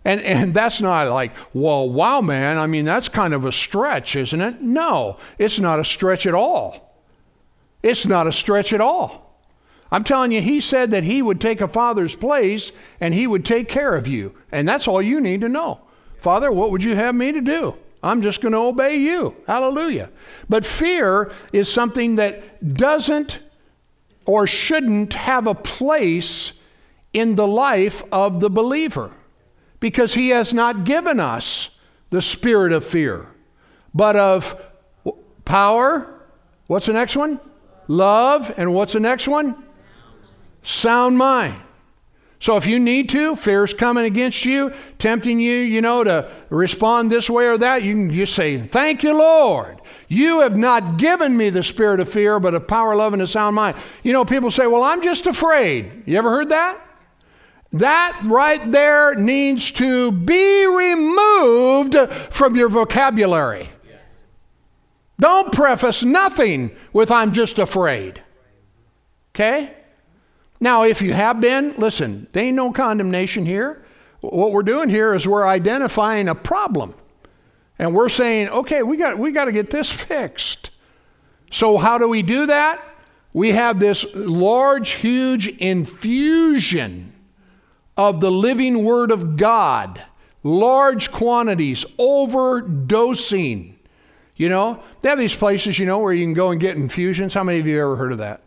S2: And, and that's not like, well, wow, man, I mean, that's kind of a stretch, isn't it? No, it's not a stretch at all. It's not a stretch at all. I'm telling you, he said that he would take a father's place and he would take care of you. And that's all you need to know. Father, what would you have me to do? I'm just going to obey you. Hallelujah. But fear is something that doesn't or shouldn't have a place in the life of the believer because he has not given us the spirit of fear, but of power. What's the next one? Love. And what's the next one? Sound mind. So if you need to, fear's coming against you, tempting you, you know, to respond this way or that, you can just say, Thank you, Lord. You have not given me the spirit of fear, but of power, love, and a sound mind. You know, people say, Well, I'm just afraid. You ever heard that? That right there needs to be removed from your vocabulary. Don't preface nothing with, I'm just afraid. Okay? Now, if you have been, listen, there ain't no condemnation here. What we're doing here is we're identifying a problem. And we're saying, okay, we got, we got to get this fixed. So, how do we do that? We have this large, huge infusion of the living Word of God, large quantities, overdosing. You know, they have these places, you know, where you can go and get infusions. How many of you ever heard of that?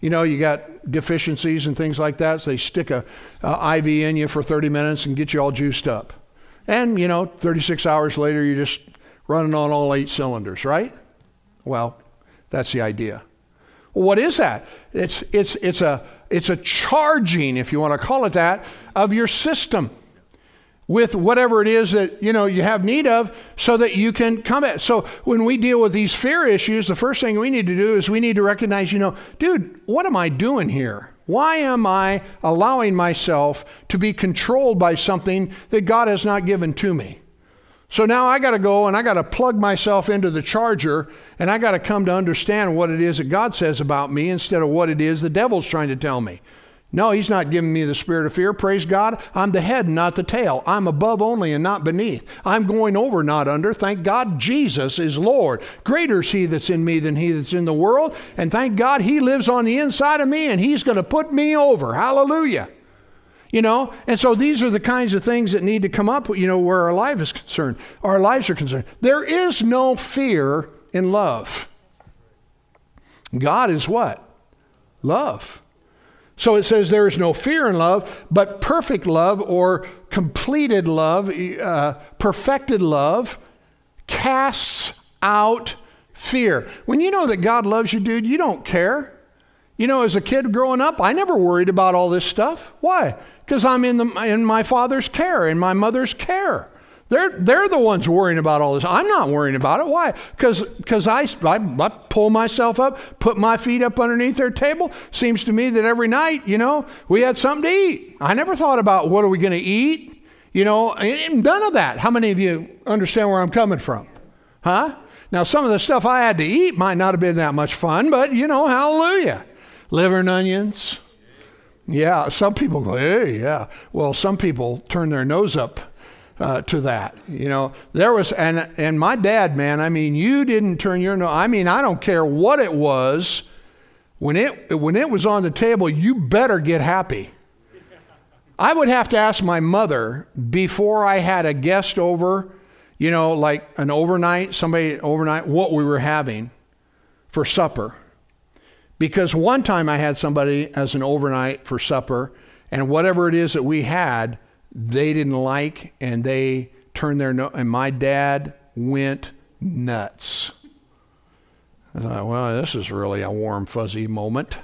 S2: You know, you got deficiencies and things like that, so they stick a, a IV in you for 30 minutes and get you all juiced up. And, you know, 36 hours later, you're just running on all eight cylinders, right? Well, that's the idea. Well, what is that? It's, it's, it's, a, it's a charging, if you want to call it that, of your system with whatever it is that you know you have need of so that you can combat so when we deal with these fear issues the first thing we need to do is we need to recognize you know dude what am i doing here? Why am i allowing myself to be controlled by something that god has not given to me so now i got to go and i got to plug myself into the charger and i got to come to understand what it is that god says about me instead of what it is the devil's trying to tell me no, he's not giving me the spirit of fear. Praise God. I'm the head, not the tail. I'm above only and not beneath. I'm going over, not under. Thank God Jesus is Lord. Greater is he that's in me than he that's in the world. And thank God he lives on the inside of me and he's going to put me over. Hallelujah. You know, and so these are the kinds of things that need to come up, you know, where our life is concerned. Our lives are concerned. There is no fear in love. God is what? Love. So it says there is no fear in love, but perfect love or completed love, uh, perfected love, casts out fear. When you know that God loves you, dude, you don't care. You know, as a kid growing up, I never worried about all this stuff. Why? Because I'm in, the, in my father's care, in my mother's care. They're, they're the ones worrying about all this. I'm not worrying about it. Why? Because I, I, I pull myself up, put my feet up underneath their table. Seems to me that every night, you know, we had something to eat. I never thought about what are we going to eat. You know, none of that. How many of you understand where I'm coming from? Huh? Now, some of the stuff I had to eat might not have been that much fun, but you know, hallelujah. Liver and onions. Yeah, some people go, hey, yeah. Well, some people turn their nose up uh, to that. You know, there was, and, and my dad, man, I mean, you didn't turn your nose, I mean, I don't care what it was. When it, when it was on the table, you better get happy. I would have to ask my mother before I had a guest over, you know, like an overnight, somebody overnight, what we were having for supper. Because one time I had somebody as an overnight for supper, and whatever it is that we had, they didn't like and they turned their nose, and my dad went nuts. I thought, well, this is really a warm, fuzzy moment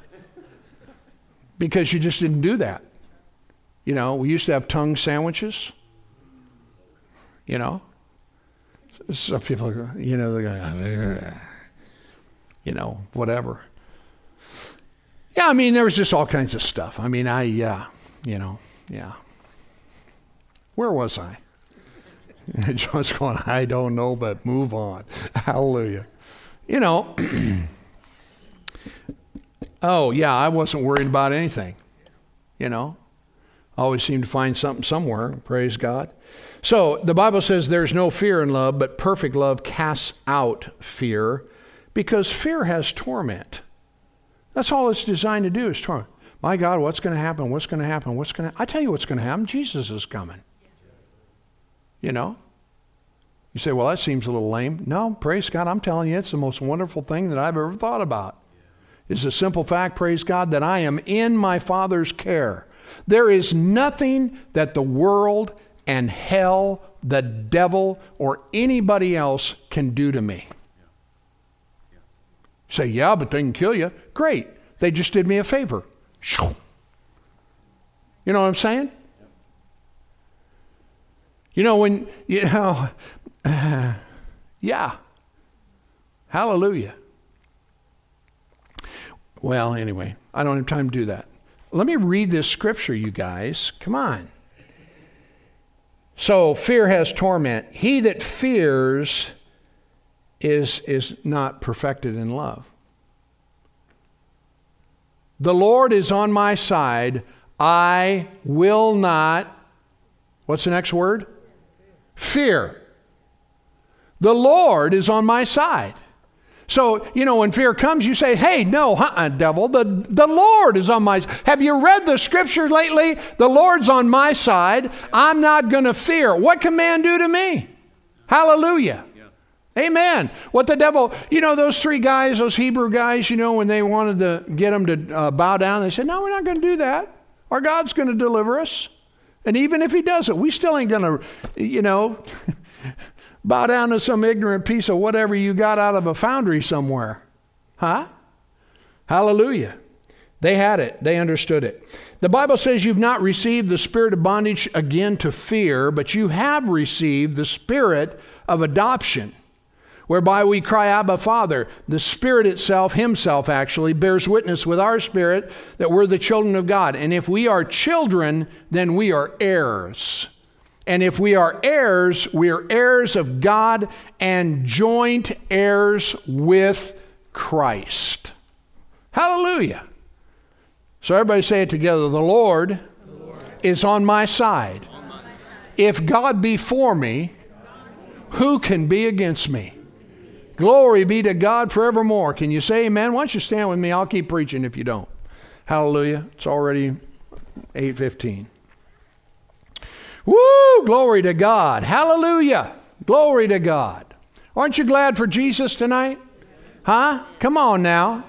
S2: because you just didn't do that. You know, we used to have tongue sandwiches. You know, some people, you know, they go, you know, whatever. Yeah, I mean, there was just all kinds of stuff. I mean, I, yeah, you know, yeah. Where was I? <laughs> John's going, I don't know, but move on. <laughs> Hallelujah. You know, <clears throat> oh, yeah, I wasn't worried about anything. You know, always seem to find something somewhere. Praise God. So the Bible says there's no fear in love, but perfect love casts out fear because fear has torment. That's all it's designed to do is torment. My God, what's going to happen? What's going to happen? What's going to I tell you what's going to happen. Jesus is coming. You know? You say, well, that seems a little lame. No, praise God. I'm telling you, it's the most wonderful thing that I've ever thought about. It's a simple fact, praise God, that I am in my Father's care. There is nothing that the world and hell, the devil, or anybody else can do to me. Say, yeah, but they can kill you. Great. They just did me a favor. You know what I'm saying? You know, when, you know, uh, <laughs> yeah. Hallelujah. Well, anyway, I don't have time to do that. Let me read this scripture, you guys. Come on. So, fear has torment. He that fears is, is not perfected in love. The Lord is on my side. I will not, what's the next word? Fear. The Lord is on my side. So, you know, when fear comes, you say, hey, no, uh-uh, devil, the, the Lord is on my side. Have you read the scripture lately? The Lord's on my side. I'm not going to fear. What can man do to me? Hallelujah. Amen. What the devil, you know, those three guys, those Hebrew guys, you know, when they wanted to get them to uh, bow down, they said, no, we're not going to do that. Our God's going to deliver us. And even if he doesn't, we still ain't going to, you know, <laughs> bow down to some ignorant piece of whatever you got out of a foundry somewhere. Huh? Hallelujah. They had it, they understood it. The Bible says you've not received the spirit of bondage again to fear, but you have received the spirit of adoption whereby we cry, Abba, Father. The Spirit itself, Himself actually, bears witness with our spirit that we're the children of God. And if we are children, then we are heirs. And if we are heirs, we are heirs of God and joint heirs with Christ. Hallelujah. So everybody say it together. The Lord, the Lord. is on my side. On my side. If God be for me, who can be against me? Glory be to God forevermore. Can you say amen? Why don't you stand with me? I'll keep preaching if you don't. Hallelujah. It's already 8:15. Woo! Glory to God. Hallelujah. Glory to God. Aren't you glad for Jesus tonight? Huh? Come on now.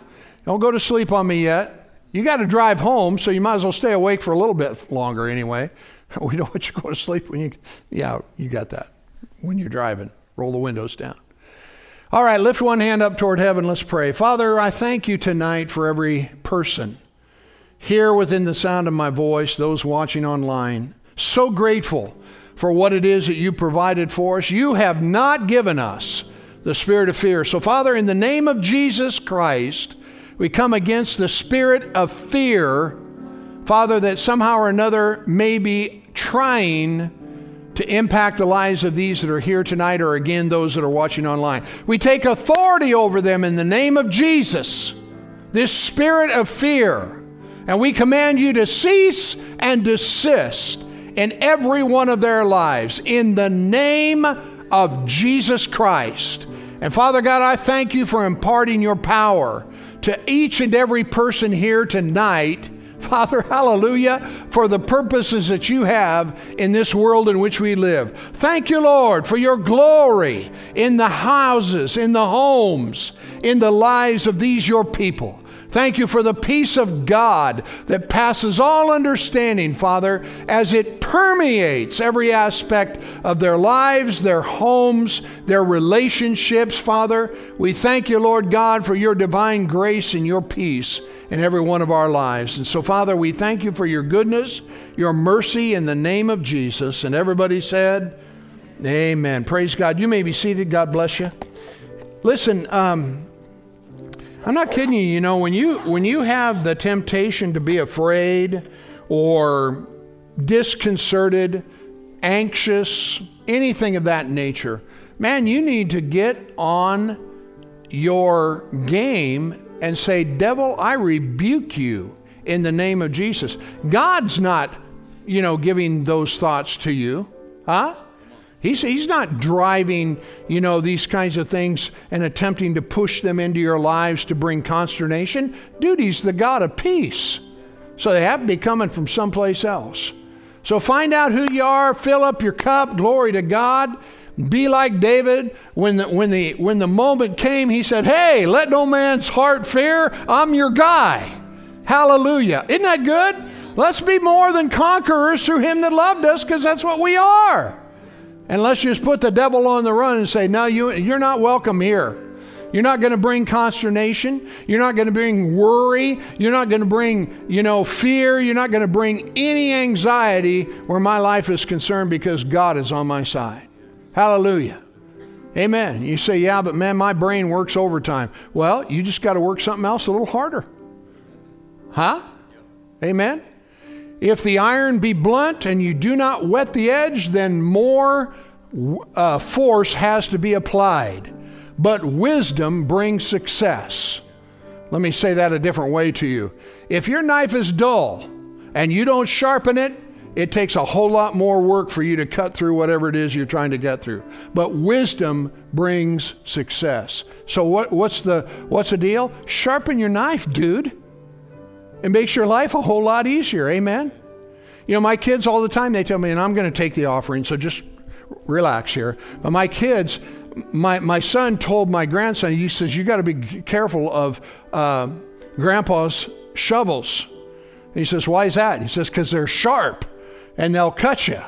S2: Don't go to sleep on me yet. You got to drive home, so you might as well stay awake for a little bit longer anyway. <laughs> We don't want you to go to sleep when you, yeah, you got that. When you're driving, roll the windows down. All right, lift one hand up toward heaven. Let's pray. Father, I thank you tonight for every person here within the sound of my voice, those watching online. So grateful for what it is that you provided for us. You have not given us the spirit of fear. So, Father, in the name of Jesus Christ, we come against the spirit of fear, Father, that somehow or another may be trying to impact the lives of these that are here tonight or again those that are watching online. We take authority over them in the name of Jesus, this spirit of fear, and we command you to cease and desist in every one of their lives in the name of Jesus Christ. And Father God, I thank you for imparting your power to each and every person here tonight Father, hallelujah, for the purposes that you have in this world in which we live. Thank you, Lord, for your glory in the houses, in the homes, in the lives of these your people. Thank you for the peace of God that passes all understanding, Father, as it permeates every aspect of their lives, their homes, their relationships, Father. We thank you, Lord God, for your divine grace and your peace in every one of our lives. And so, Father, we thank you for your goodness, your mercy in the name of Jesus. And everybody said, Amen. Praise God. You may be seated. God bless you. Listen, um, I'm not kidding you. You know, when you when you have the temptation to be afraid or disconcerted, anxious, anything of that nature, man, you need to get on your game and say, "Devil, I rebuke you in the name of Jesus." God's not, you know, giving those thoughts to you, huh? He's, he's not driving, you know, these kinds of things and attempting to push them into your lives to bring consternation. Dude, he's the God of peace. So they have to be coming from someplace else. So find out who you are, fill up your cup, glory to God. Be like David when the, when, the, when the moment came, he said, Hey, let no man's heart fear. I'm your guy. Hallelujah. Isn't that good? Let's be more than conquerors through him that loved us because that's what we are. And let's just put the devil on the run and say, No, you, you're not welcome here. You're not going to bring consternation. You're not going to bring worry. You're not going to bring, you know, fear. You're not going to bring any anxiety where my life is concerned because God is on my side. Hallelujah. Amen. You say, yeah, but man, my brain works overtime. Well, you just got to work something else a little harder. Huh? Amen. If the iron be blunt and you do not wet the edge, then more uh, force has to be applied. But wisdom brings success. Let me say that a different way to you. If your knife is dull and you don't sharpen it, it takes a whole lot more work for you to cut through whatever it is you're trying to get through. But wisdom brings success. So what, what's the what's the deal? Sharpen your knife, dude. It makes your life a whole lot easier. Amen. You know, my kids all the time they tell me, and I'm going to take the offering, so just relax here. But my kids, my my son told my grandson, he says, you got to be careful of uh, grandpa's shovels. And he says, why is that? He says, because they're sharp and they'll cut you.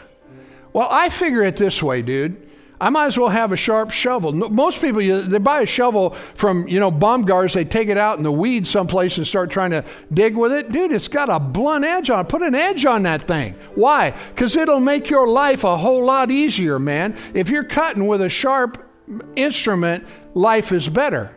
S2: Well, I figure it this way, dude. I might as well have a sharp shovel. Most people, they buy a shovel from, you know, Bomgaars, they take it out in the weeds someplace and start trying to dig with it. Dude, it's got a blunt edge on it. Put an edge on that thing. Why? Because it'll make your life a whole lot easier, man. If you're cutting with a sharp instrument, life is better.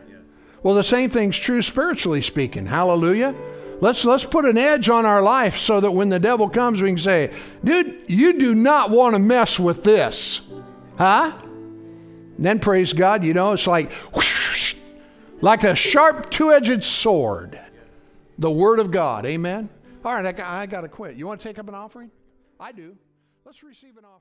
S2: Well, the same thing's true spiritually speaking. Hallelujah. Let's, let's put an edge on our life so that when the devil comes, we can say, dude, you do not want to mess with this. Huh? Then praise God, you know, it's like whoosh, <laughs> like a sharp two edged sword. The Word of God. Amen. All right, I I got to quit. You want to take up an offering? I do. Let's receive an offering.